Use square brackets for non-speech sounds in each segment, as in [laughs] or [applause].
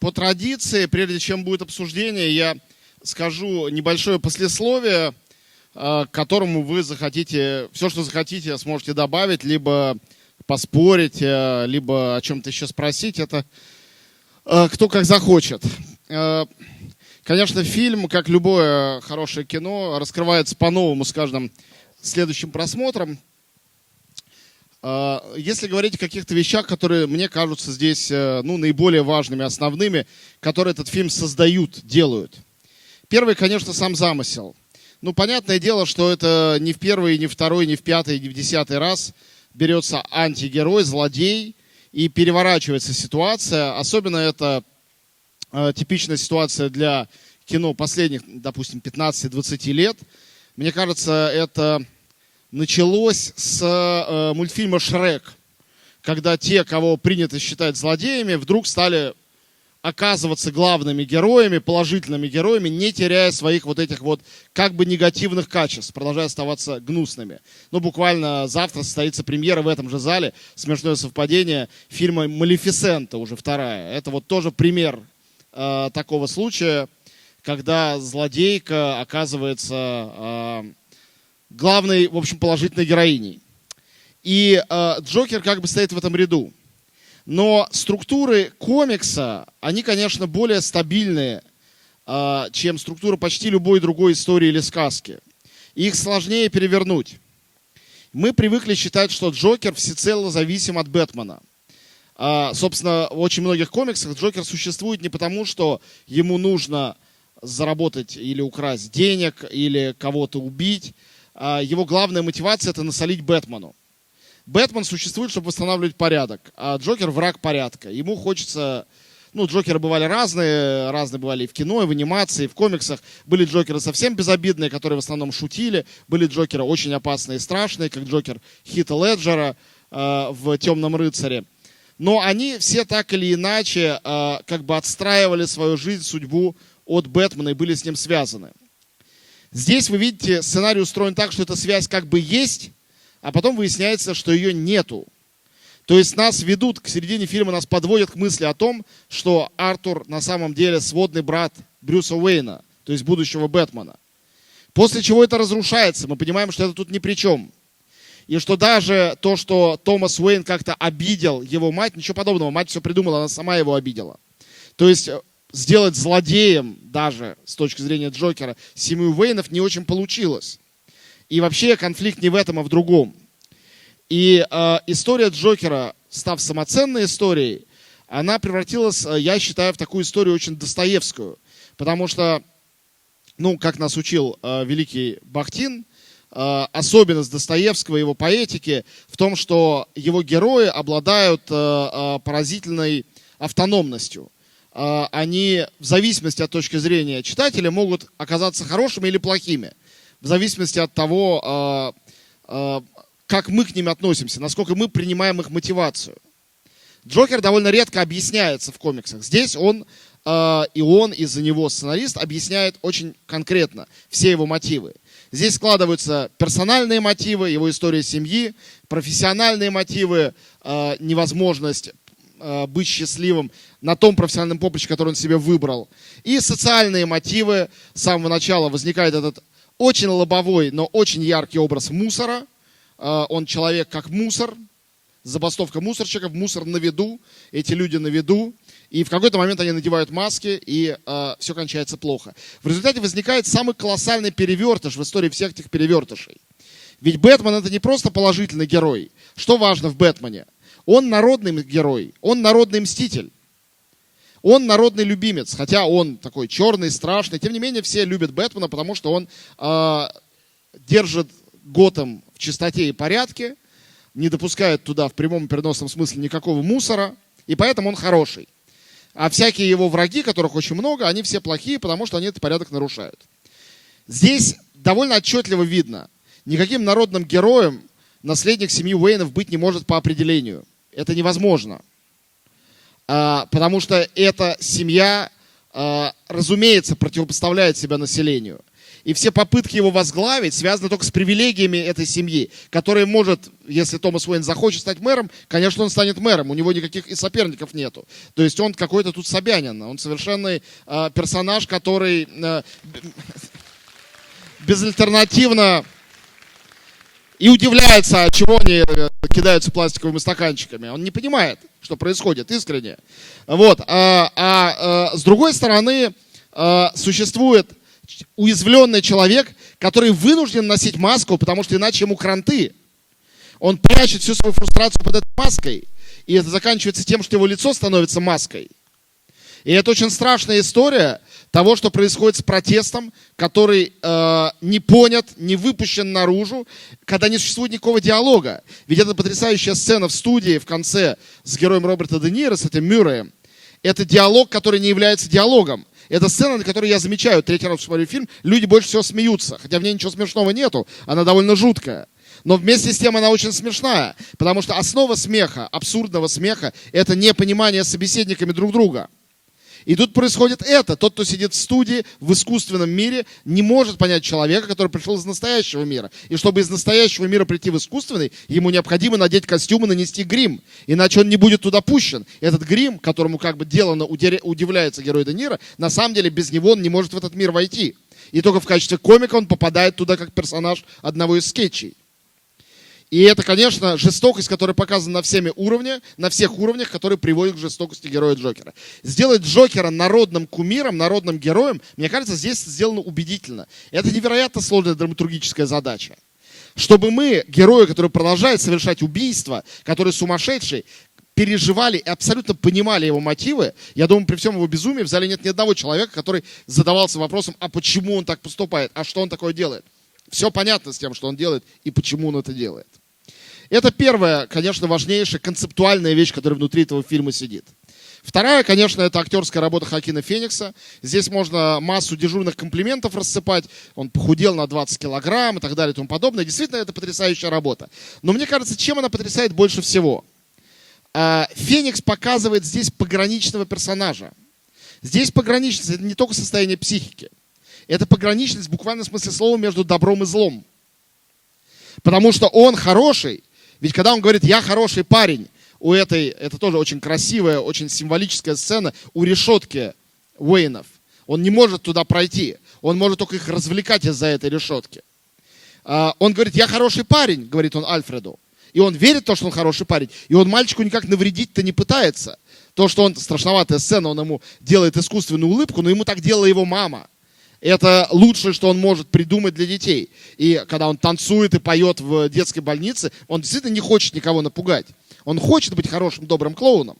по традиции, прежде чем будет обсуждение, я скажу небольшое послесловие, э, к которому вы захотите, все, что захотите, сможете добавить, либо поспорить, э, либо о чем-то еще спросить. Это э, кто как захочет. Конечно, фильм, как любое хорошее кино, раскрывается по-новому с каждым следующим просмотром. А, если говорить о каких-то вещах, которые мне кажутся здесь э, ну, наиболее важными, основными, которые этот фильм создают, делают. Первый, конечно, сам замысел. Ну, понятное дело, что это не в первый, не второй, не в пятый, не в десятый раз берется антигерой, злодей, и переворачивается ситуация. Особенно это э, типичная ситуация для кино последних, допустим, 15-20 лет. Мне кажется, это началось с э, мультфильма «Шрек», когда те, кого принято считать злодеями, вдруг стали оказываться главными героями, положительными героями, не теряя своих вот этих вот как бы негативных качеств, продолжая оставаться гнусными. Ну, буквально завтра состоится премьера в этом же зале, смешное совпадение, фильма «Малефисента», уже вторая. Это вот тоже пример э, такого случая, когда злодейка оказывается э, главной, в общем, положительной героиней. И э, Джокер как бы стоит в этом ряду. Но структуры комикса, они, конечно, более стабильные, э, чем структура почти любой другой истории или сказки. их сложнее перевернуть. Мы привыкли считать, что Джокер всецело зависим от Бэтмена. Э, собственно, в очень многих комиксах Джокер существует не потому, что ему нужно заработать или украсть денег, или кого-то убить, его главная мотивация это насолить Бэтмену. Бэтмен существует, чтобы восстанавливать порядок, а Джокер враг порядка. Ему хочется... Ну, Джокеры бывали разные, разные бывали и в кино, и в анимации, и в комиксах. Были Джокеры совсем безобидные, которые в основном шутили. Были Джокеры очень опасные и страшные, как Джокер Хита Леджера э, в «Темном рыцаре». Но они все так или иначе э, как бы отстраивали свою жизнь, судьбу от Бэтмена и были с ним связаны. Здесь вы видите, сценарий устроен так, что эта связь как бы есть, а потом выясняется, что ее нету. То есть нас ведут, к середине фильма нас подводят к мысли о том, что Артур на самом деле сводный брат Брюса Уэйна, то есть будущего Бэтмена. После чего это разрушается, мы понимаем, что это тут ни при чем. И что даже то, что Томас Уэйн как-то обидел его мать, ничего подобного, мать все придумала, она сама его обидела. То есть сделать злодеем даже с точки зрения Джокера семью Уэйнов не очень получилось. И вообще конфликт не в этом, а в другом. И э, история Джокера, став самоценной историей, она превратилась, э, я считаю, в такую историю очень достоевскую. Потому что, ну, как нас учил э, великий Бахтин, э, особенность Достоевского, его поэтики, в том, что его герои обладают э, э, поразительной автономностью. А, они в зависимости от точки зрения читателя могут оказаться хорошими или плохими. В зависимости от того, а, а, как мы к ним относимся, насколько мы принимаем их мотивацию. Джокер довольно редко объясняется в комиксах. Здесь он и он, и за него сценарист объясняет очень конкретно все его мотивы. Здесь складываются персональные мотивы, его история семьи, профессиональные мотивы, невозможность быть счастливым на том профессиональном поприще, который он себе выбрал. И социальные мотивы. С самого начала возникает этот очень лобовой, но очень яркий образ мусора. Э, он человек как мусор, забастовка мусорщиков, мусор на виду, эти люди на виду. И в какой-то момент они надевают маски, и э, все кончается плохо. В результате возникает самый колоссальный перевертыш в истории всех этих перевертышей. Ведь Бэтмен это не просто положительный герой. Что важно в Бэтмене? Он народный герой, он народный мститель. Он народный любимец, хотя он такой черный, страшный. Тем не менее, все любят Бэтмена, потому что он э, держит Готэм в чистоте и порядке, не допускает туда в прямом и переносном смысле никакого мусора, и поэтому он хороший. А всякие его враги, которых очень много, они все плохие, потому что они этот порядок нарушают. Здесь довольно отчетливо видно, никаким народным героем наследник семьи Уэйнов быть не может по определению. Это невозможно. А, потому что эта семья, а, разумеется, противопоставляет себя населению. И все попытки его возглавить связаны только с привилегиями этой семьи, которая может, если Томас Уэйн захочет стать мэром, конечно, он станет мэром, у него никаких и соперников нету. То есть он какой-то тут Собянин, он совершенный э, персонаж, который э, [laughs] безальтернативно и удивляется, чего они э, кидаются пластиковыми стаканчиками. Он не понимает, что происходит, искренне. Вот. А, а, а с другой стороны, а, существует уязвленный человек, который вынужден носить маску, потому что иначе ему кранты. Он прячет всю свою фрустрацию под этой маской. И это заканчивается тем, что его лицо становится маской. И это очень страшная история, того, что происходит с протестом, который э, не понят, не выпущен наружу, когда не существует никакого диалога. Ведь это потрясающая сцена в студии в конце с героем Роберта Де Ниро, с этим Мюрреем. Это диалог, который не является диалогом. Это сцена, на которой я замечаю, третий раз смотрю фильм, люди больше всего смеются. Хотя в ней ничего смешного нету, она довольно жуткая. Но вместе с тем она очень смешная, потому что основа смеха, абсурдного смеха, это непонимание собеседниками друг друга. И тут происходит это. Тот, кто сидит в студии, в искусственном мире, не может понять человека, который пришел из настоящего мира. И чтобы из настоящего мира прийти в искусственный, ему необходимо надеть костюм и нанести грим. Иначе он не будет туда пущен. Этот грим, которому как бы делано удивляется герой Де Ниро, на самом деле без него он не может в этот мир войти. И только в качестве комика он попадает туда как персонаж одного из скетчей. И это, конечно, жестокость, которая показана на, всеми уровне, на всех уровнях, которые приводят к жестокости героя Джокера. Сделать Джокера народным кумиром, народным героем, мне кажется, здесь сделано убедительно. Это невероятно сложная драматургическая задача. Чтобы мы, герои, который продолжает совершать убийства, который сумасшедший, переживали и абсолютно понимали его мотивы, я думаю, при всем его безумии в зале нет ни одного человека, который задавался вопросом, а почему он так поступает, а что он такое делает. Все понятно с тем, что он делает и почему он это делает. Это первая, конечно, важнейшая концептуальная вещь, которая внутри этого фильма сидит. Вторая, конечно, это актерская работа Хакина Феникса. Здесь можно массу дежурных комплиментов рассыпать. Он похудел на 20 килограмм и так далее и тому подобное. Действительно, это потрясающая работа. Но мне кажется, чем она потрясает больше всего? А, Феникс показывает здесь пограничного персонажа. Здесь пограничность – это не только состояние психики. Это пограничность в буквальном смысле слова между добром и злом. Потому что он хороший, ведь когда он говорит, я хороший парень, у этой, это тоже очень красивая, очень символическая сцена, у решетки Уэйнов. Он не может туда пройти. Он может только их развлекать из-за этой решетки. А, он говорит, я хороший парень, говорит он Альфреду. И он верит в то, что он хороший парень. И он мальчику никак навредить-то не пытается. То, что он, страшноватая сцена, он ему делает искусственную улыбку, но ему так делала его мама. Это лучшее, что он может придумать для детей. И когда он танцует и поет в детской больнице, он действительно не хочет никого напугать. Он хочет быть хорошим, добрым клоуном.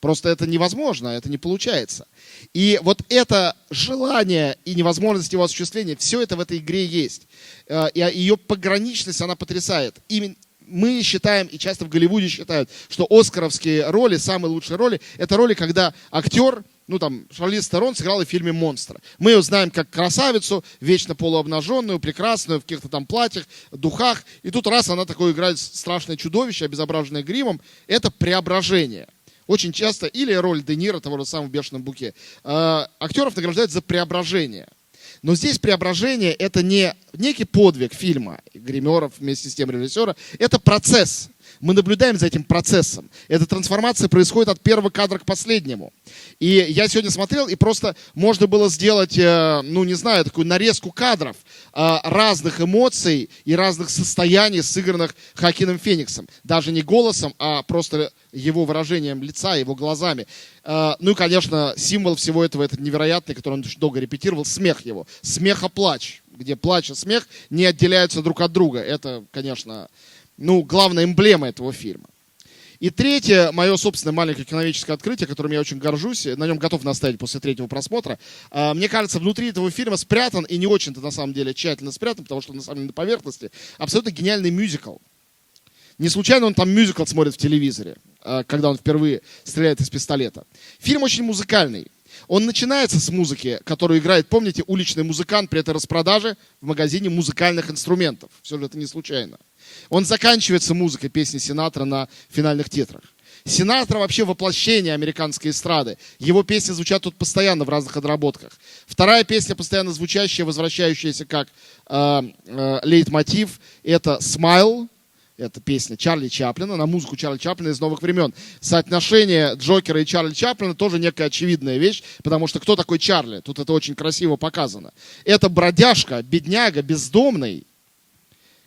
Просто это невозможно, это не получается. И вот это желание и невозможность его осуществления, все это в этой игре есть. Э, и ее пограничность, она потрясает. Именно мы считаем, и часто в Голливуде считают, что оскаровские роли, самые лучшие роли, это роли, когда актер ну там, Шарлиз Стерон сыграла в фильме «Монстр». Мы ее знаем как красавицу, вечно полуобнаженную, прекрасную, в каких-то там платьях, духах. И тут раз она такое играет страшное чудовище, обезображенное гримом. Это преображение. Очень часто, или роль Де Ниро, того же самого в «Бешеном буке», э, актеров награждают за преображение. Но здесь преображение это не некий подвиг фильма, гримеров вместе с тем режиссера, это процесс. Мы наблюдаем за этим процессом. Эта трансформация происходит от первого кадра к последнему. И я сегодня смотрел, и просто можно было сделать, э, ну не знаю, такую нарезку кадров э, разных эмоций и разных состояний, сыгранных Хакином Фениксом. Даже не голосом, а просто его выражением лица, его глазами. Э, ну и, конечно, символ всего этого, этот невероятный, который он очень долго репетировал, смех его. Смеха-плач, где плач и смех не отделяются друг от друга. Это, конечно, ну, главная эмблема этого фильма. И третье, мое собственное маленькое киноведческое открытие, которым я очень горжусь, на нем готов наставить после третьего просмотра. А, мне кажется, внутри этого фильма спрятан, и не очень-то на самом деле тщательно спрятан, потому что на самом деле на поверхности, абсолютно гениальный мюзикл. Не случайно он там мюзикл смотрит в телевизоре, а, когда он впервые стреляет из пистолета. Фильм очень музыкальный. Он начинается с музыки, которую играет, помните, уличный музыкант при этой распродаже в магазине музыкальных инструментов. Все же это не случайно. Он заканчивается музыкой песни Синатра на финальных титрах. Синатра вообще воплощение американской эстрады. Его песни звучат тут постоянно в разных отработках. Вторая песня, постоянно звучащая, возвращающаяся как э, э, лейтмотив, это «Smile», это песня Чарли Чаплина, на музыку Чарли Чаплина из новых времен. Соотношение Джокера и Чарли Чаплина тоже некая очевидная вещь, потому что кто такой Чарли? Тут это очень красиво показано. Это бродяжка, бедняга, бездомный,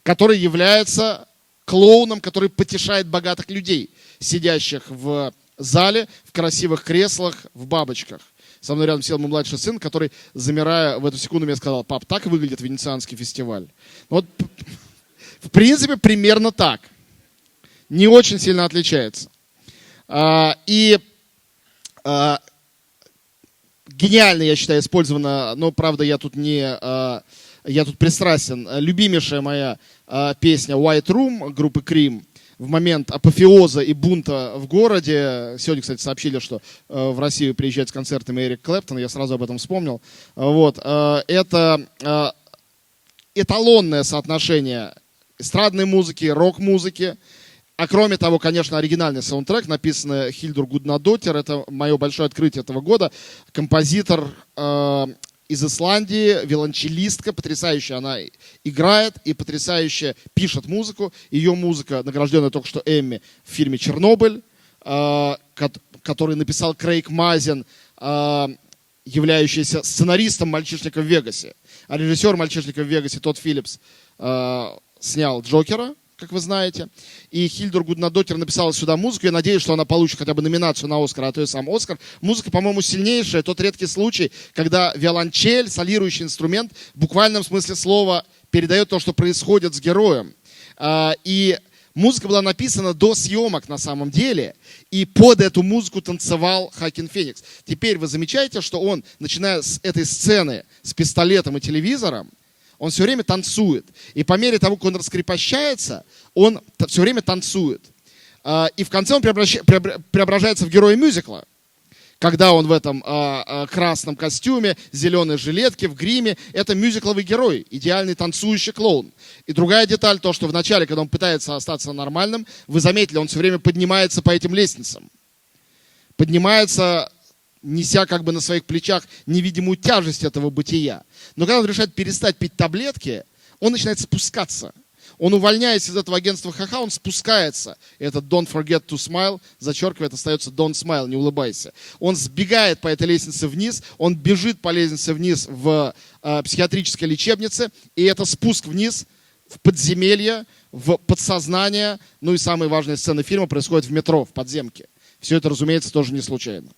который является клоуном, который потешает богатых людей, сидящих в зале, в красивых креслах, в бабочках. Со мной рядом сел мой младший сын, который, замирая в эту секунду, мне сказал, пап, так выглядит Венецианский фестиваль. Вот в принципе, примерно так. Не очень сильно отличается. А, и а, гениально, я считаю, использовано, но, правда, я тут не, а, я тут пристрастен. Любимейшая моя песня White Room группы Cream в момент апофеоза и бунта в городе. Сегодня, кстати, сообщили, что в Россию приезжает с концертами Эрик Клэптон, я сразу об этом вспомнил. Вот. Это эталонное соотношение эстрадной музыки, рок-музыки. А кроме того, конечно, оригинальный саундтрек, написанный Хильдур Гуднадотер. Это мое большое открытие этого года. Композитор э, из Исландии, виолончелистка, потрясающе она играет и потрясающе пишет музыку. Ее музыка, награжденная только что Эмми в фильме «Чернобыль», э, который написал Крейг Мазин, э, являющийся сценаристом «Мальчишника в Вегасе». А режиссер «Мальчишника в Вегасе» Тодд Филлипс э, снял Джокера, как вы знаете. И Хильдер Гуднадотер написала сюда музыку. Я надеюсь, что она получит хотя бы номинацию на Оскар, а то и сам Оскар. Музыка, по-моему, сильнейшая. Тот редкий случай, когда виолончель, солирующий инструмент, в буквальном смысле слова передает то, что происходит с героем. А, и музыка была написана до съемок на самом деле. И под эту музыку танцевал Хакин Феникс. Теперь вы замечаете, что он, начиная с этой сцены с пистолетом и телевизором, он все время танцует. И по мере того, как он раскрепощается, он все время танцует. А, и в конце он преображается в героя мюзикла. Когда он в этом а, а, красном костюме, зеленой жилетке, в гриме, это мюзикловый герой, идеальный танцующий клоун. И другая деталь, то, что в начале, когда он пытается остаться нормальным, вы заметили, он все время поднимается по этим лестницам. Поднимается неся как бы на своих плечах невидимую тяжесть этого бытия. Но когда он решает перестать пить таблетки, он начинает спускаться. Он увольняется из этого агентства ХХ, он спускается. Это don't forget to smile, зачеркивает, остается don't smile, не улыбайся. Он сбегает по этой лестнице вниз, он бежит по лестнице вниз в э, психиатрической лечебнице, и это спуск вниз в подземелье, в подсознание. Ну и самые важные сцены фильма происходят в метро, в подземке. Все это, разумеется, тоже не случайно.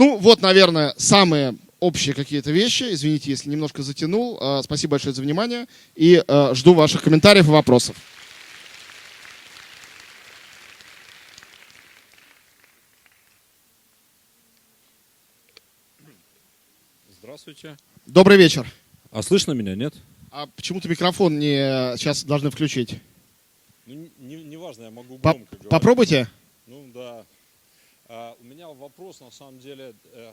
Ну, вот, наверное, самые общие какие-то вещи. Извините, если немножко затянул. А, спасибо большое за внимание. И а, жду ваших комментариев и вопросов. Здравствуйте. Добрый вечер. А слышно меня, нет? А почему-то микрофон не сейчас должны включить. Ну, не, не важно, я могу громко По говорить. Попробуйте. Ну да. А, у меня вопрос, на самом деле... Э...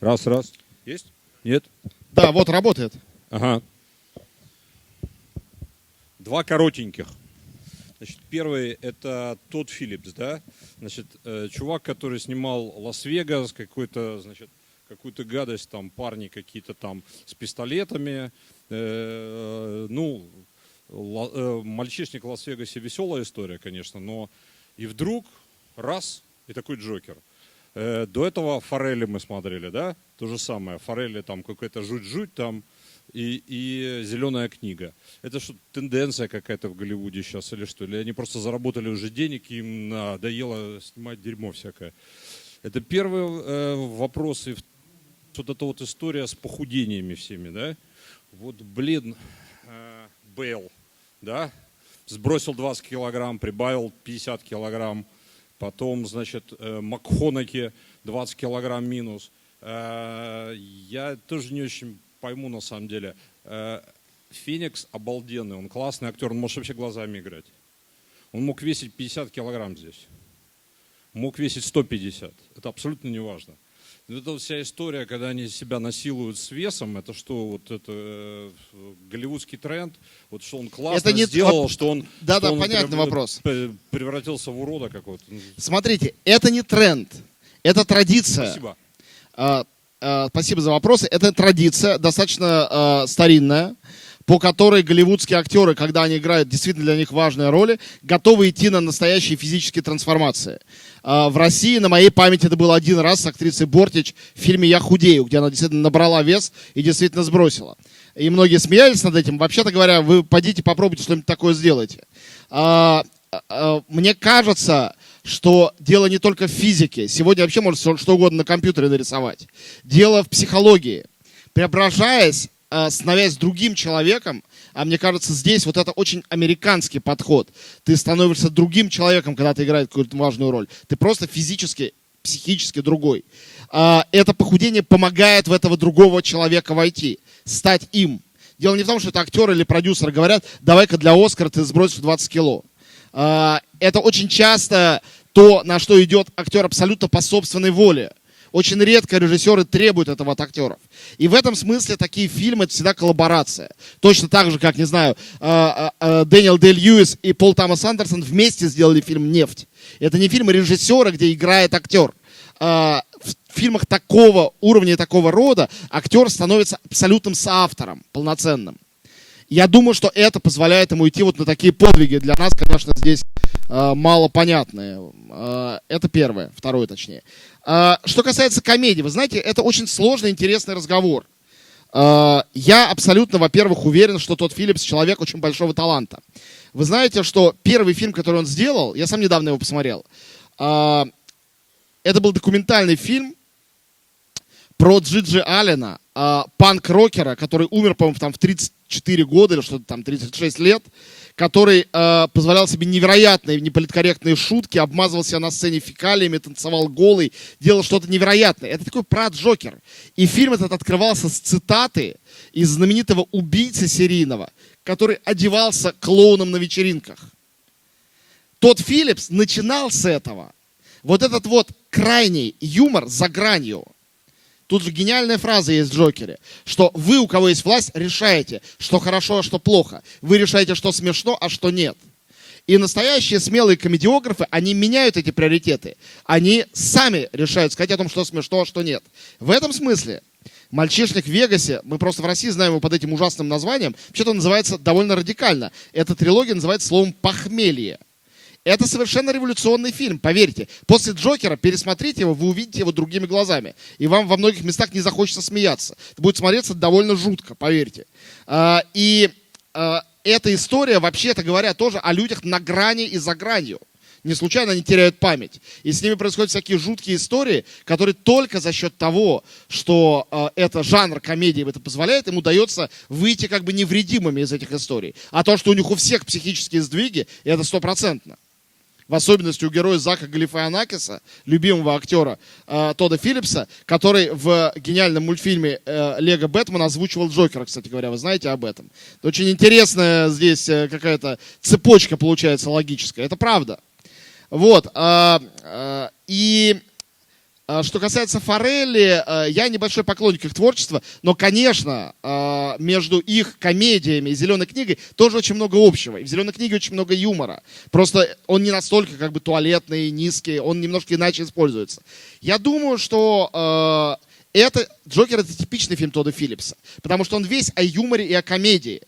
Раз, раз. Есть? Нет? Да, вот работает. Ага. Два коротеньких. Значит, первый это тот Филлипс, да? Значит, э, чувак, который снимал Лас-Вегас, какой-то, значит, какую-то гадость, там парни какие-то там с пистолетами. Э, ну, ла, э, мальчишник в Лас-Вегасе веселая история, конечно, но и вдруг раз, и такой Джокер. Э, до этого Фаррелли мы смотрели, да? То же самое. Фаррелли там какая-то жуть-жуть там и, и зеленая книга. Это что, тенденция какая-то в Голливуде сейчас или что? Или они просто заработали уже денег, и им надоело снимать дерьмо всякое? Это первый э, вопрос. И вот эта вот история с похудениями всеми, да? Вот, блин, э, Бейл, да? Сбросил 20 килограмм, прибавил 50 килограмм Потом, значит, э, Макхонаки 20 килограмм минус. Э, я тоже не очень пойму на самом деле. Э, Феникс обалденный, он классный актер, он может вообще глазами играть. Он мог весить 50 килограмм здесь. Мог весить 150. Это абсолютно не важно. Вот эта вот вся история, когда они себя насилуют с весом, это что, вот это э, голливудский тренд, вот что он классно Это не- сделал, воп- что он, Да-да, он понятный прям, вопрос. превратился в урода какого-то. Ну, Смотрите, это не тренд, это традиция. Спасибо. А, а, Спасибо за вопросы. Это традиция, достаточно а, старинная, по которой голливудские актеры, когда они играют действительно для них важные роли, готовы идти на настоящие физические трансформации. А, В России, на моей памяти, это был один раз с актрисой Бортич в фильме «Я худею», где она действительно набрала вес и действительно сбросила. И многие смеялись над этим. Вообще-то говоря, вы пойдите попробуйте что-нибудь такое сделайте. А, а, Мне кажется, что дело не только в физике. Сегодня вообще можно что угодно на компьютере нарисовать. Дело в психологии. Преображаясь, становясь другим человеком, а мне кажется, здесь вот это очень американский подход. Ты становишься другим человеком, когда ты играешь какую-то важную роль. Ты просто физически, психически другой. А, Это похудение помогает в этого другого человека войти, стать им. Дело не в том, что это актер или продюсер говорят, давай-ка для Оскара ты сбросишь 20 кило. А, Это очень часто то, на что идет актер абсолютно по собственной воле. Очень редко режиссеры требуют этого от актеров. И в этом смысле такие фильмы это всегда коллаборация. Точно так же, как, не знаю, а, а, а, Дэниел Дель Льюис и Пол Томас Андерсон вместе сделали фильм «Нефть». Это не фильм режиссера, где играет актер. В фильмах такого уровня и такого рода актер становится абсолютным соавтором, полноценным. Я думаю, что это позволяет ему идти вот на такие подвиги. Для нас, конечно, здесь э, мало понятные. Э, это первое, второе точнее. Э, что касается комедии, вы знаете, это очень сложный, интересный разговор. Э, я абсолютно, во-первых, уверен, что тот Филлипс человек очень большого таланта. Вы знаете, что первый фильм, который он сделал, я сам недавно его посмотрел, э, это был документальный фильм про Джиджи Аллена, а, панк-рокера, который умер, по-моему, там в 34 года или что-то там, 36 лет, который а, позволял себе невероятные, неполиткорректные шутки, обмазывал себя на сцене фекалиями, танцевал голый, делал что-то невероятное. Это такой прад-джокер. И фильм этот открывался с цитаты из знаменитого убийцы серийного, который одевался клоуном на вечеринках. Тот Филлипс начинал с этого. Вот этот вот крайний юмор за гранью. Тут же гениальная фраза есть в Джокере, что вы, у кого есть власть, решаете, что хорошо, а что плохо. Вы решаете, что смешно, а что нет. И настоящие смелые комедиографы, они меняют эти приоритеты. Они сами решают сказать о том, что смешно, а что нет. В этом смысле «Мальчишник в Вегасе», мы просто в России знаем его под этим ужасным названием, вообще-то называется довольно радикально. Эта трилогия называется словом «похмелье». Это совершенно революционный фильм, поверьте. После Джокера пересмотрите его, вы увидите его другими глазами. И вам во многих местах не захочется смеяться. Это будет смотреться довольно жутко, поверьте. А, И а, эта история, вообще-то говоря, тоже о людях на грани и за гранью. Не случайно они теряют память. И с ними происходят всякие жуткие истории, которые только за счет того, что э, это жанр комедии это позволяет, им удается выйти как бы невредимыми из этих историй. А то, что у них у всех психические сдвиги, это стопроцентно. В особенности у героя Зака Галифианакиса, любимого актера э, Тода Филлипса, который в гениальном мультфильме э, «Лего Бэтмен» озвучивал Джокера, кстати говоря. Вы знаете об этом? Это очень интересная здесь э, какая-то цепочка получается логическая. Это правда. Вот. а, а, И что касается Форелли, а, я небольшой поклонник их творчества, но, конечно, а, между их комедиями и «Зеленой книгой» тоже очень много общего. И в «Зеленой книге» очень много юмора. Просто он не настолько как бы туалетный, низкий, он немножко иначе используется. Я думаю, что а, это, «Джокер» — это типичный фильм Тодда Филлипса, потому что он весь о юморе и о комедии.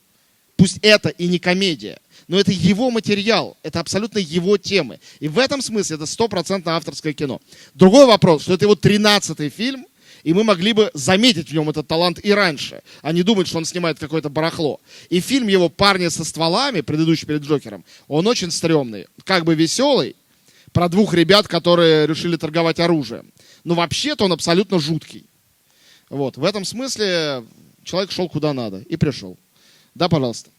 Пусть это и не комедия, но это его материал, это абсолютно его темы. И в этом смысле это стопроцентно авторское кино. Другой вопрос, что это его 13-й фильм, и мы могли бы заметить в нем этот талант и раньше, а не думать, что он снимает какое-то барахло. И фильм его «Парни со стволами», предыдущий перед Джокером, он очень стрёмный, как бы веселый, про двух ребят, которые решили торговать оружием. Но вообще-то он абсолютно жуткий. Вот, в этом смысле человек шел куда надо и пришел. Да, пожалуйста.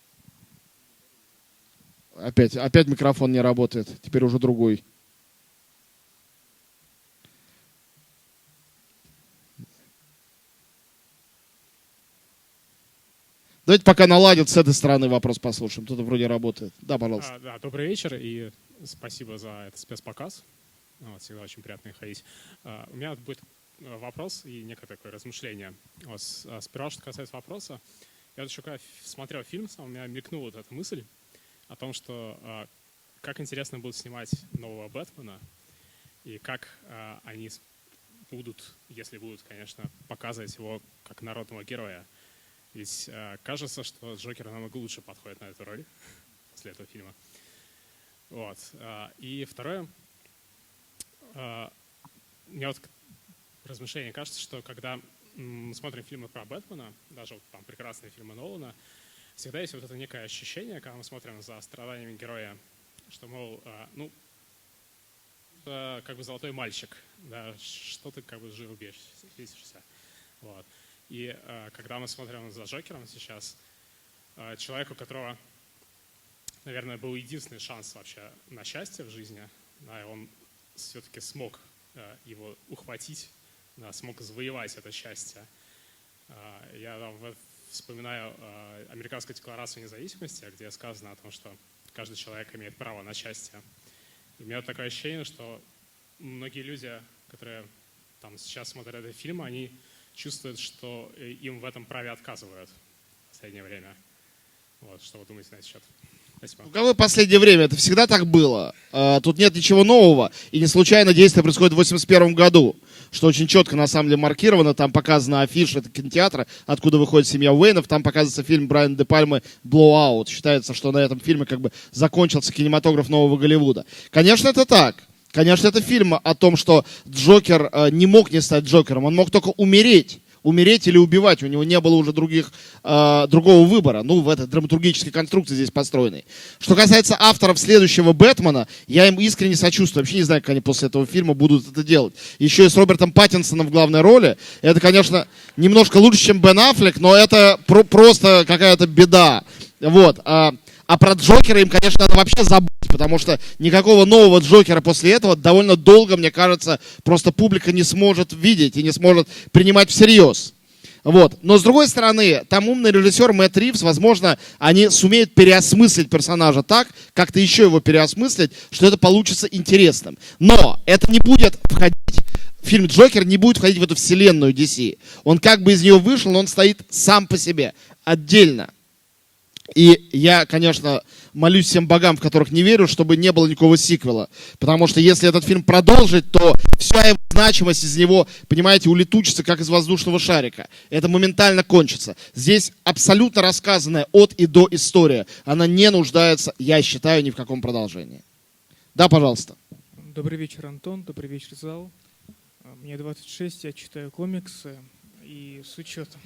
Опять, опять микрофон не работает. Теперь уже другой. Давайте пока наладят с этой стороны вопрос послушаем. Тут вроде работает. Да, пожалуйста. А, да, добрый вечер и спасибо за этот спецпоказ. Вот, всегда очень приятно ходить. А, у меня будет вопрос и некое такое размышление. Вот, а, сперва, что касается вопроса, я вот еще когда смотрел фильм, у меня мелькнула вот эта мысль о том, что а, как интересно будет снимать нового Бэтмена, и как а, они будут, если будут, конечно, показывать его как народного героя. Ведь а, кажется, что Джокер намного лучше подходит на эту роль [laughs] после этого фильма. Вот. И второе, мне вот размышление кажется, что когда мы смотрим фильмы про Бэтмена, даже вот там прекрасные фильмы Нолана, всегда есть вот это некое ощущение, когда мы смотрим за страданиями героя, что, мол, а, ну, как бы золотой мальчик, да, что ты как бы жил бесишься. Вот. И а, когда мы смотрим за Джокером сейчас, а, человеку, у которого, наверное, был единственный шанс вообще на счастье в жизни, да, и он все-таки смог его ухватить, да, смог завоевать это счастье. Я там вот вспоминаю э, американскую декларацию независимости, где сказано о том, что каждый человек имеет право на счастье. И у меня такое ощущение, что многие люди, которые там сейчас смотрят этот фильм, они чувствуют, что им в этом праве отказывают в последнее время. Вот, что вы думаете на этот счет? Спасибо. Ну, какое последнее время? Это всегда так было. А, Тут нет ничего нового. И не случайно действие происходит в 81 году. Что очень четко, на самом деле, маркировано. Там показана афиша, это кинотеатра, откуда выходит семья Уэйнов. Там показывается фильм Брайана де Пальмы «Blowout». Считается, что на этом фильме как бы закончился кинематограф нового Голливуда. Конечно, это так. Конечно, это фильм о том, что Джокер э, не мог не стать Джокером. Он мог только умереть. Умереть или убивать. У него не было уже других, э, другого выбора. Ну, в этой драматургической конструкции здесь построенной. Что касается авторов следующего Бэтмена, я им искренне сочувствую. Вообще не знаю, как они после этого фильма будут это делать. Еще и с Робертом Паттинсоном в главной роли. Это, конечно, немножко лучше, чем Бен Аффлек, но это про- просто какая-то беда. Вот. А, а про Джокера им, конечно, надо вообще забыть, потому что никакого нового Джокера после этого довольно долго, мне кажется, просто публика не сможет видеть и не сможет принимать всерьез. Вот. Но с другой стороны, там умный режиссер Мэтт Ривз, возможно, они сумеют переосмыслить персонажа так, как-то еще его переосмыслить, что это получится интересным. Но это не будет входить фильм Джокер не будет входить в эту вселенную DC. Он как бы из нее вышел, но он стоит сам по себе, отдельно. И я, конечно, молюсь всем богам, в которых не верю, чтобы не было никакого сиквела. Потому что если этот фильм продолжить, то вся его значимость из него, понимаете, улетучится, как из воздушного шарика. Это моментально кончится. Здесь абсолютно рассказанная от и до история. Она не нуждается, я считаю, ни в каком продолжении. Да, пожалуйста. Добрый вечер, Антон. Добрый вечер, зал. Мне 26, я читаю комиксы. И с учетом...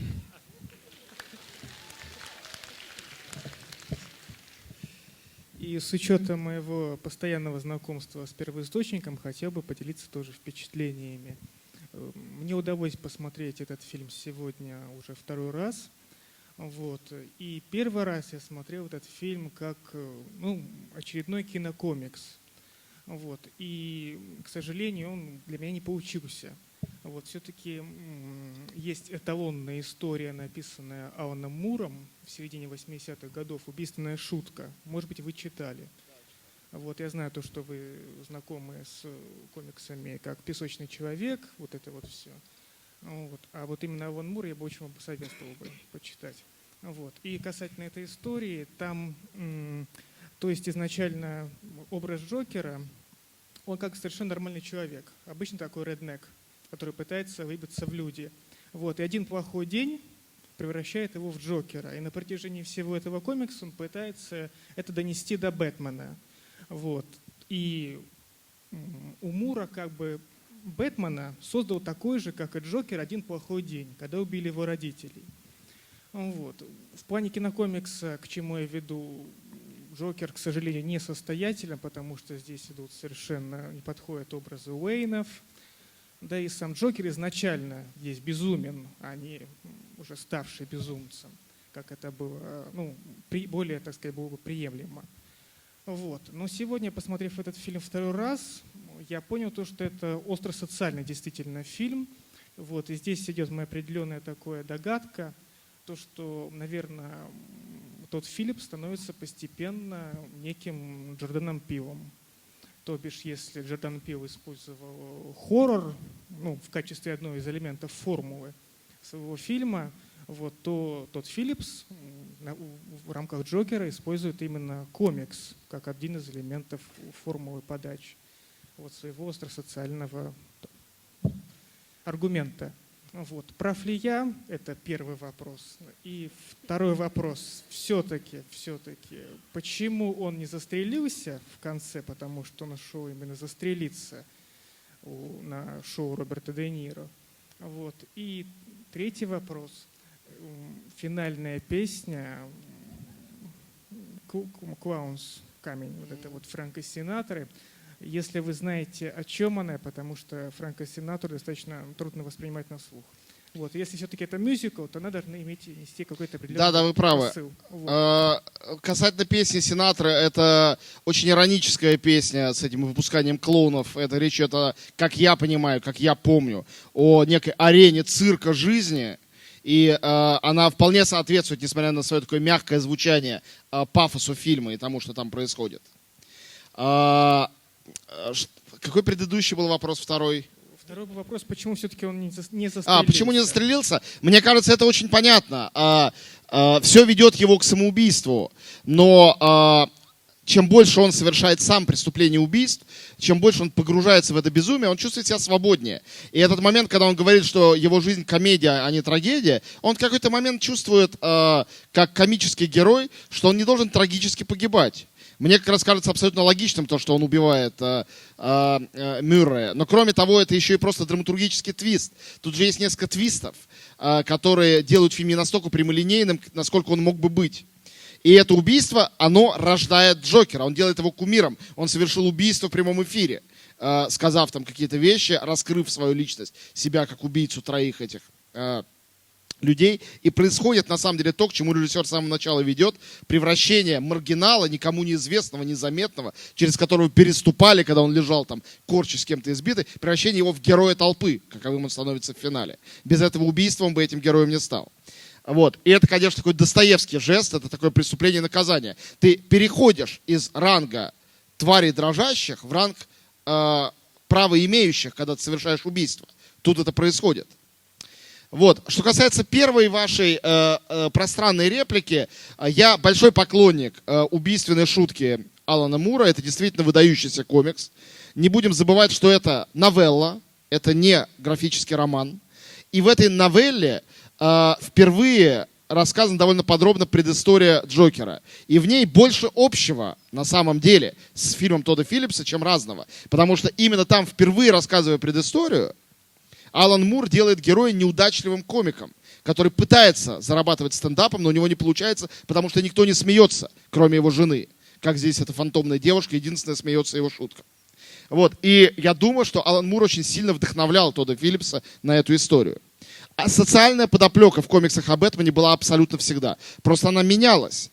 И с учетом моего постоянного знакомства с первоисточником хотел бы поделиться тоже впечатлениями. Э, Мне удалось посмотреть этот фильм сегодня уже второй раз. Вот. И первый раз я смотрел этот фильм как э, ну, очередной кинокомикс. Вот. И, к сожалению, он для меня не получился. Вот. Все-таки есть эталонная история, написанная Аланом Муром в середине 80-х годов, «Убийственная шутка». Может быть, вы читали. Вот, я знаю то, что вы знакомы с комиксами как «Песочный человек», вот это вот все. Вот. А вот именно Алан Мур я бы очень вам посоветовал бы почитать. Вот. И касательно этой истории, там, то есть изначально образ Джокера, он как совершенно нормальный человек, обычно такой реднек, который пытается выбиться в люди. Вот. И один плохой день превращает его в Джокера. И на протяжении всего этого комикса он пытается это донести до Бэтмена. Вот. И у Мура как бы Бэтмена создал такой же, как и Джокер, один плохой день, когда убили его родителей. Вот. В плане кинокомикса, к чему я веду, Джокер, к сожалению, несостоятелен, потому что здесь идут совершенно не подходят образы Уэйнов. Да и сам Джокер изначально здесь безумен, а не уже ставший безумцем, как это было, ну, при, более, так сказать, было бы приемлемо. Вот. Но сегодня, посмотрев этот фильм второй раз, я понял то, что это остро-социальный действительно фильм. Вот. И здесь идет моя определенная такая догадка, то, что, наверное, тот Филипп становится постепенно неким Джорданом Пилом. То бишь, если Джордан Пил использовал хоррор, ну, в качестве одного из элементов формулы своего фильма, вот, то тот Филлипс в рамках Джокера использует именно комикс как один из элементов формулы подачи вот, своего остросоциального аргумента. Вот. Прав ли я? Это первый вопрос. И второй вопрос. Все-таки, все-таки, почему он не застрелился в конце? Потому что на шоу именно застрелиться на шоу Роберта Де Ниро. Вот. И третий вопрос. Финальная песня «Клаунс камень», вот это вот Фрэнка Синаторы – если вы знаете, о чем она, потому что Фрэнка Синатор достаточно трудно воспринимать на слух. Вот. Если все-таки это мюзикл, то она должна иметь нести какой-то определенный Да, да, вы правы. посыл. Вот. А, касательно песни Синатора, это очень ироническая песня с этим выпусканием клоунов. Это речь это, как я понимаю, как я помню, о некой арене цирка жизни. И э, она вполне соответствует, несмотря на свое такое мягкое звучание, э, пафосу фильма и тому, что там происходит. Э, какой предыдущий был вопрос второй? Второй вопрос, почему все-таки он не застрелился? А, почему не застрелился? Мне кажется, это очень понятно. А, а, все ведет его к самоубийству. Но а, чем больше он совершает сам преступление убийств, чем больше он погружается в это безумие, он чувствует себя свободнее. И этот момент, когда он говорит, что его жизнь комедия, а не трагедия, он в какой-то момент чувствует, э, как комический герой, что он не должен трагически погибать. Мне как раз кажется абсолютно логичным то, что он убивает э, э, э, Мюррея. Но кроме того, это еще и просто драматургический твист. Тут же есть несколько твистов, э, которые делают фильм не настолько прямолинейным, насколько он мог бы быть. И это убийство, оно рождает Джокера. Он делает его кумиром. Он совершил убийство в прямом эфире, э, сказав там какие-то вещи, раскрыв свою личность, себя как убийцу троих этих э, людей. И происходит на самом деле то, к чему режиссер с самого начала ведет, превращение маргинала, никому неизвестного, незаметного, через которого переступали, когда он лежал там, корчи с кем-то избитый, превращение его в героя толпы, каковым он становится в финале. Без этого убийства он бы этим героем не стал. Вот. И это, конечно, такой Достоевский жест, это такое преступление и наказание. Ты переходишь из ранга тварей дрожащих в ранг э, правоимеющих, когда ты совершаешь убийство. Тут это происходит. Вот. Что касается первой вашей э, э, пространной реплики, э, я большой поклонник э, убийственной шутки Алана Мура. Это действительно выдающийся комикс. Не будем забывать, что это новелла, это не графический роман. И в этой новелле э, впервые рассказана довольно подробно предыстория Джокера. И в ней больше общего, на самом деле, с фильмом Тодда Филлипса, чем разного. Потому что именно там, впервые рассказывая предысторию, Алан Мур делает героя неудачливым комиком, который пытается зарабатывать стендапом, но у него не получается, потому что никто не смеется, кроме его жены. Как здесь эта фантомная девушка, единственная смеется его шутка. Вот. И я думаю, что Алан Мур очень сильно вдохновлял Тодда Филлипса на эту историю. А социальная подоплека в комиксах об Бэтмене была абсолютно всегда. Просто она менялась.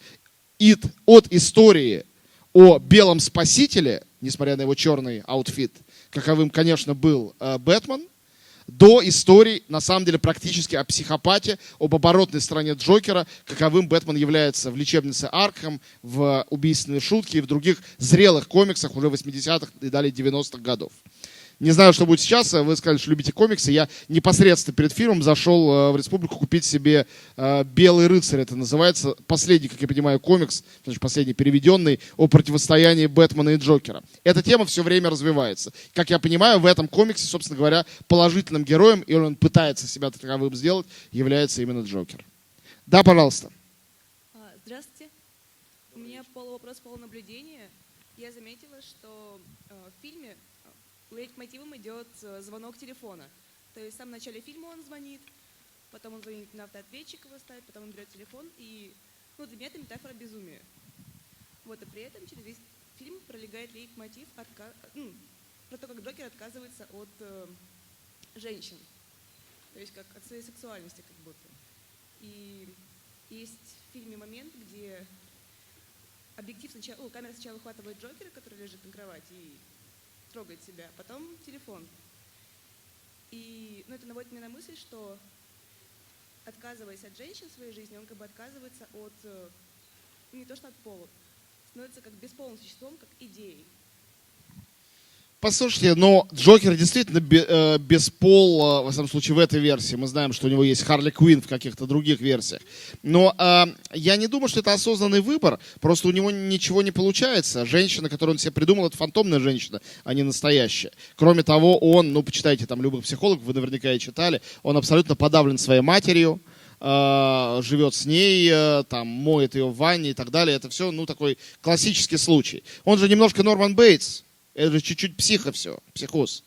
И от истории о белом спасителе, несмотря на его черный outfit, каковым, конечно, был э, Бэтмен, до историй, на самом деле, практически о психопате, об оборотной стороне Джокера, каковым Бэтмен является в лечебнице Аркхем, в убийственные шутки и в других зрелых комиксах уже 80-х и далее 90-х годов. Не знаю, что будет сейчас. Вы сказали, что любите комиксы. Я непосредственно перед фильмом зашел э, в республику купить себе э, «Белый рыцарь». Это называется последний, как я понимаю, комикс, значит, последний переведенный, о противостоянии Бэтмена и Джокера. Эта тема все время развивается. Как я понимаю, в этом комиксе, собственно говоря, положительным героем, и он пытается себя таковым сделать, является именно Джокер. Да, пожалуйста. А, здравствуйте. У меня полувопрос, полунаблюдение. Я заметила, что э, в фильме лейтмотивом идет э, звонок телефона. То есть в самом начале фильма он звонит, потом он звонит на автоответчик его ставит, потом он берет телефон, и ну, для меня это метафора безумия. Вот, и при этом через весь фильм пролегает лейтмотив отка... ну, про то, как Джокер отказывается от э, женщин. То есть как от своей сексуальности как будто. И есть в фильме момент, где объектив сначала, о, камера сначала выхватывает Джокера, который лежит на кровати, и трогает себя, а потом телефон. И ну, это наводит меня на мысль, что отказываясь от женщин в своей жизни, он как бы отказывается от, э, не то что от пола, становится как бесполым существом, как идеей. Послушайте, но Джокер действительно бе- э, без пола, во всяком случае, в этой версии. Мы знаем, что у него есть Харли Квинн в каких-то других версиях. Но э, я не думаю, что это осознанный выбор. Просто у него ничего не получается. Женщина, которую он себе придумал, это фантомная женщина, а не настоящая. Кроме того, он, ну, почитайте там любых психологов, вы наверняка и читали, он абсолютно подавлен своей матерью, э, живет с ней, э, там, моет ее в ванне и так далее. Это все, ну, такой классический случай. Он же немножко Норман Бейтс. Это же чуть-чуть психо все, психоз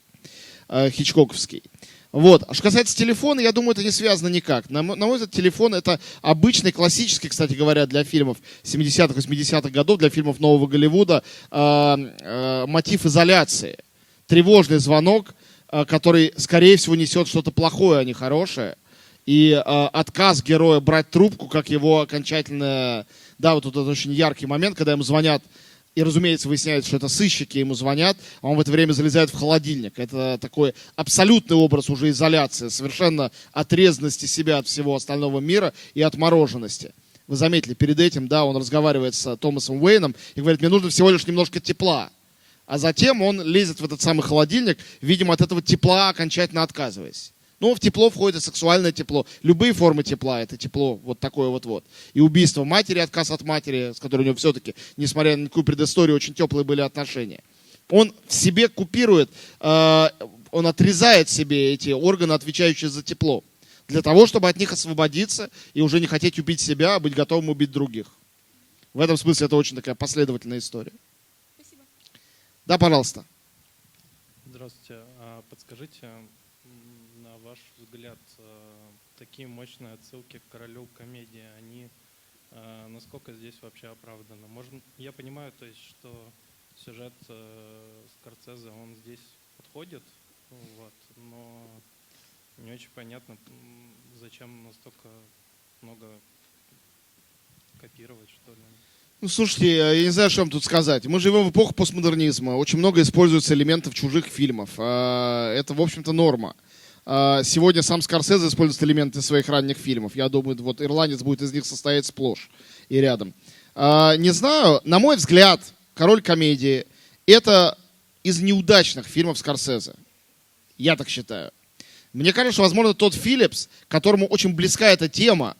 э, хичкоковский. Вот. А что касается телефона, я думаю, это не связано никак. На, на мой взгляд, телефон это обычный, классический, кстати говоря, для фильмов 70-х, 80-х годов, для фильмов нового Голливуда, э, э, мотив изоляции. Тревожный звонок, э, который, скорее всего, несет что-то плохое, а не хорошее. И э, отказ героя брать трубку, как его окончательно... Да, вот тут очень яркий момент, когда ему звонят и, разумеется, выясняется, что это сыщики ему звонят, а он в это время залезает в холодильник. Это такой абсолютный образ уже изоляции, совершенно отрезанности себя от всего остального мира и отмороженности. Вы заметили, перед этим, да, он разговаривает с Томасом Уэйном и говорит, мне нужно всего лишь немножко тепла. А затем он лезет в этот самый холодильник, видимо, от этого тепла окончательно отказываясь. Ну, в тепло входит и сексуальное тепло. Любые формы тепла, это тепло, вот такое вот-вот. И убийство матери, отказ от матери, с которой у него все-таки, несмотря на такую предысторию, очень теплые были отношения. Он в себе купирует, э, он отрезает себе эти органы, отвечающие за тепло. Для того, чтобы от них освободиться и уже не хотеть убить себя, а быть готовым убить других. В этом смысле это очень такая последовательная история. Спасибо. Да, пожалуйста. Здравствуйте. А Подскажите, ваш взгляд, э, такие мощные отсылки к королю комедии, они э, насколько здесь вообще оправданы? Можно, я понимаю, то есть, что сюжет э, Скорцезе, он здесь подходит, вот, но не очень понятно, зачем настолько много копировать, что ли. Ну, слушайте, я не знаю, что вам тут сказать. Мы живем в эпоху постмодернизма. Очень много используется элементов чужих фильмов. А, Это, в общем-то, норма. А, Сегодня сам Скорсезе использует элементы своих ранних фильмов. Я думаю, вот «Ирландец» будет из них состоять сплошь и рядом. А, Не знаю, на мой взгляд, «Король комедии» — это из неудачных фильмов Скорсезе. Я так считаю. Мне кажется, возможно, тот Филлипс, которому очень близка эта тема,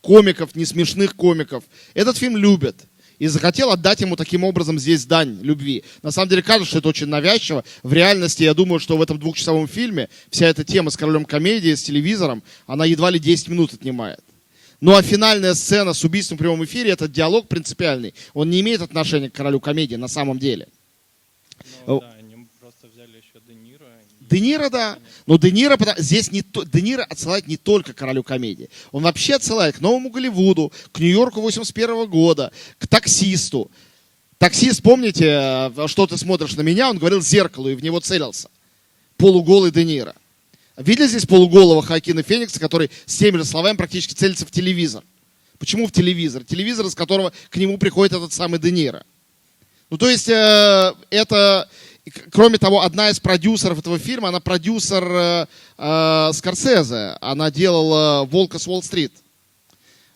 комиков, не смешных комиков, этот фильм любит. И захотел отдать ему таким образом здесь дань любви. На самом деле кажется, что это очень навязчиво. В реальности, я думаю, что в этом двухчасовом фильме вся эта тема с королем комедии, с телевизором, она едва ли 10 минут отнимает. Ну а финальная сцена с убийством в прямом эфире, этот диалог принципиальный. Он не имеет отношения к королю комедии на самом деле. Ну, да, они просто взяли еще Де Ниро. и- Де Ниро, да. Но Де Ниро, здесь не Де Ниро отсылает не только королю комедии. Он вообще отсылает к Новому Голливуду, к Нью-Йорку 81 года, к таксисту. Таксист, помните, э, что ты смотришь на меня, он говорил зеркалу и в него целился. Полуголый Де Ниро. Видели здесь полуголого Хакина Феникса, который с теми же словами практически целится в телевизор? Почему в телевизор? Телевизор, из которого к нему приходит этот самый Де Ниро. Ну, то есть, э, это, кроме того, одна из продюсеров этого фильма, она продюсер э, э, Скорсезе. Она делала «Волка с Уолл-стрит».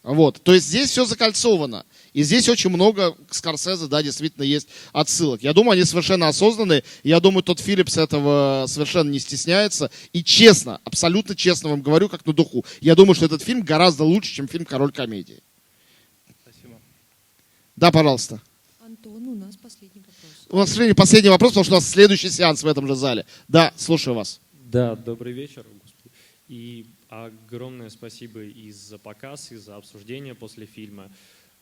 Вот. То есть, здесь все закольцовано. И здесь очень много к Скорсезе, да, действительно есть отсылок. Я думаю, они совершенно осознанные. Я думаю, тот Филлипс этого совершенно не стесняется. И честно, абсолютно честно вам говорю, как на духу. Я думаю, что этот фильм гораздо лучше, чем фильм «Король комедии». Спасибо. Да, пожалуйста. Антон, у нас последний вопрос. У нас, сожалению, последний вопрос, потому что у нас следующий сеанс в этом же зале. Да, слушаю вас. Да, добрый вечер. И огромное спасибо и за показ, и за обсуждение после фильма.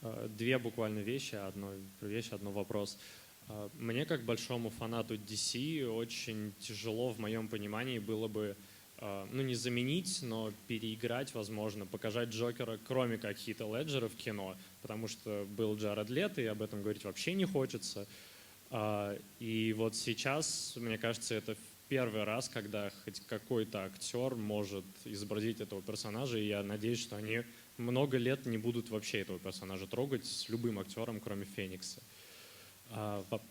Э, Две буквально вещи, одно вещь, одно вопрос. Э, Мне, как большому фанату DC, очень тяжело, в моем понимании, было бы э, ну, не заменить, но переиграть, возможно, показать Джокера, кроме как Хита Леджера в кино, потому что был Джаред Лето, и об этом говорить вообще не хочется. А, И вот сейчас, мне кажется, это первый раз, когда хоть какой-то актер может изобразить этого персонажа, и я надеюсь, что они много лет не будут вообще этого персонажа трогать с любым актером, кроме Феникса. А, воп-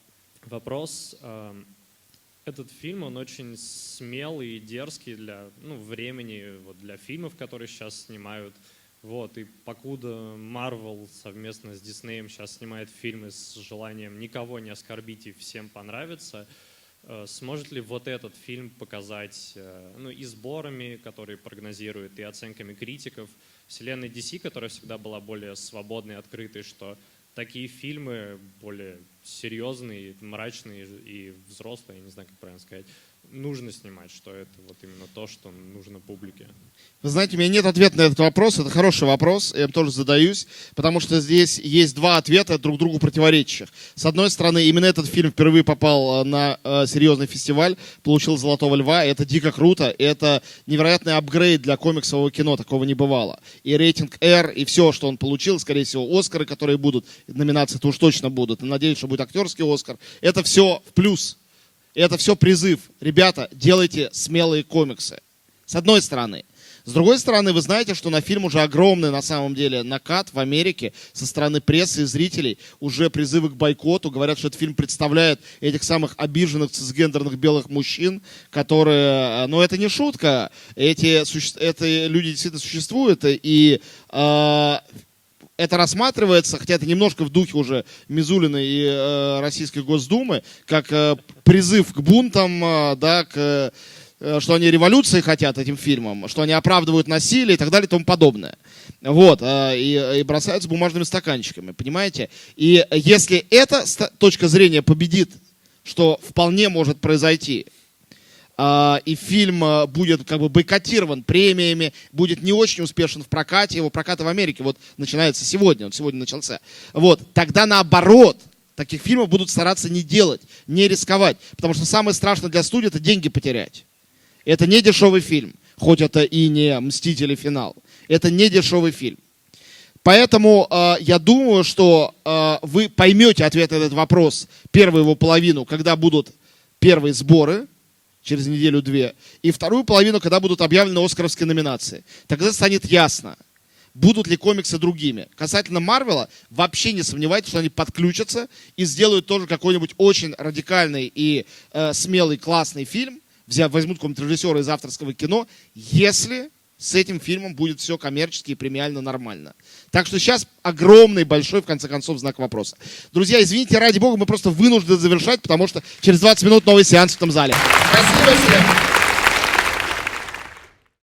Вопрос. а, Этот фильм, он очень смелый и дерзкий для ну, времени, вот для фильмов, которые сейчас снимают. Вот, и покуда Marvel совместно с Диснеем сейчас снимает фильмы с желанием никого не оскорбить и всем понравиться, э, сможет ли вот этот фильм показать э, ну, и сборами, которые прогнозируют, и оценками критиков, вселенной DC, которая всегда была более свободной, открытой, что такие фильмы более серьезные, мрачные и взрослые, я не знаю, как правильно сказать, нужно снимать, что это вот именно то, что нужно публике. Вы знаете, у меня нет ответа на этот вопрос. Это хороший вопрос, я им тоже задаюсь, потому что здесь есть два ответа друг другу противоречащих. С одной стороны, именно этот фильм впервые попал э, на э, серьезный фестиваль, получил «Золотого льва», это дико круто, это невероятный апгрейд для комиксового кино, такого не бывало. И рейтинг R, и все, что он получил, скорее всего, Оскары, которые будут, номинации-то уж точно будут, и надеюсь, что будет актерский Оскар, это все в плюс. Это все призыв. Ребята, делайте смелые комиксы. С одной стороны. С другой стороны, вы знаете, что на фильм уже огромный на самом деле накат в Америке со стороны прессы и зрителей. Уже призывы к бойкоту. Говорят, что этот фильм представляет этих самых обиженных цисгендерных белых мужчин, которые... Ну, это не шутка. Эти, это люди действительно существуют. И э, это рассматривается, хотя это немножко в духе уже Мизулина и э, Российской Госдумы, как э, призыв к бунтам, э, да, к, э, что они революции хотят этим фильмом, что они оправдывают насилие и так далее и тому подобное. Вот, э, и, и бросаются бумажными стаканчиками, понимаете? И если эта точка зрения победит, что вполне может произойти, и фильм а, будет как бы бойкотирован премиями, будет не очень успешен в прокате, его прокат в Америке вот начинается сегодня, он сегодня начался. Вот, тогда наоборот, таких фильмов будут стараться не делать, не рисковать, потому что самое страшное для студии это деньги потерять. Это не дешевый фильм, хоть это и не «Мстители. Финал». Это не дешевый фильм. Поэтому э, я думаю, что э, вы поймете ответ на этот вопрос, первую его половину, когда будут первые сборы, через неделю-две, и вторую половину, когда будут объявлены оскаровские номинации. Тогда станет ясно, будут ли комиксы другими. Касательно Марвела, вообще не сомневайтесь, что они подключатся и сделают тоже какой-нибудь очень радикальный и э, смелый, классный фильм, взяв, возьмут какого-нибудь режиссера из авторского кино, если с этим фильмом будет все коммерчески и премиально нормально. Так что сейчас огромный, большой, в конце концов, знак вопроса. Друзья, извините, ради бога, мы просто вынуждены завершать, потому что через 20 минут новый сеанс в этом зале. Спасибо всем.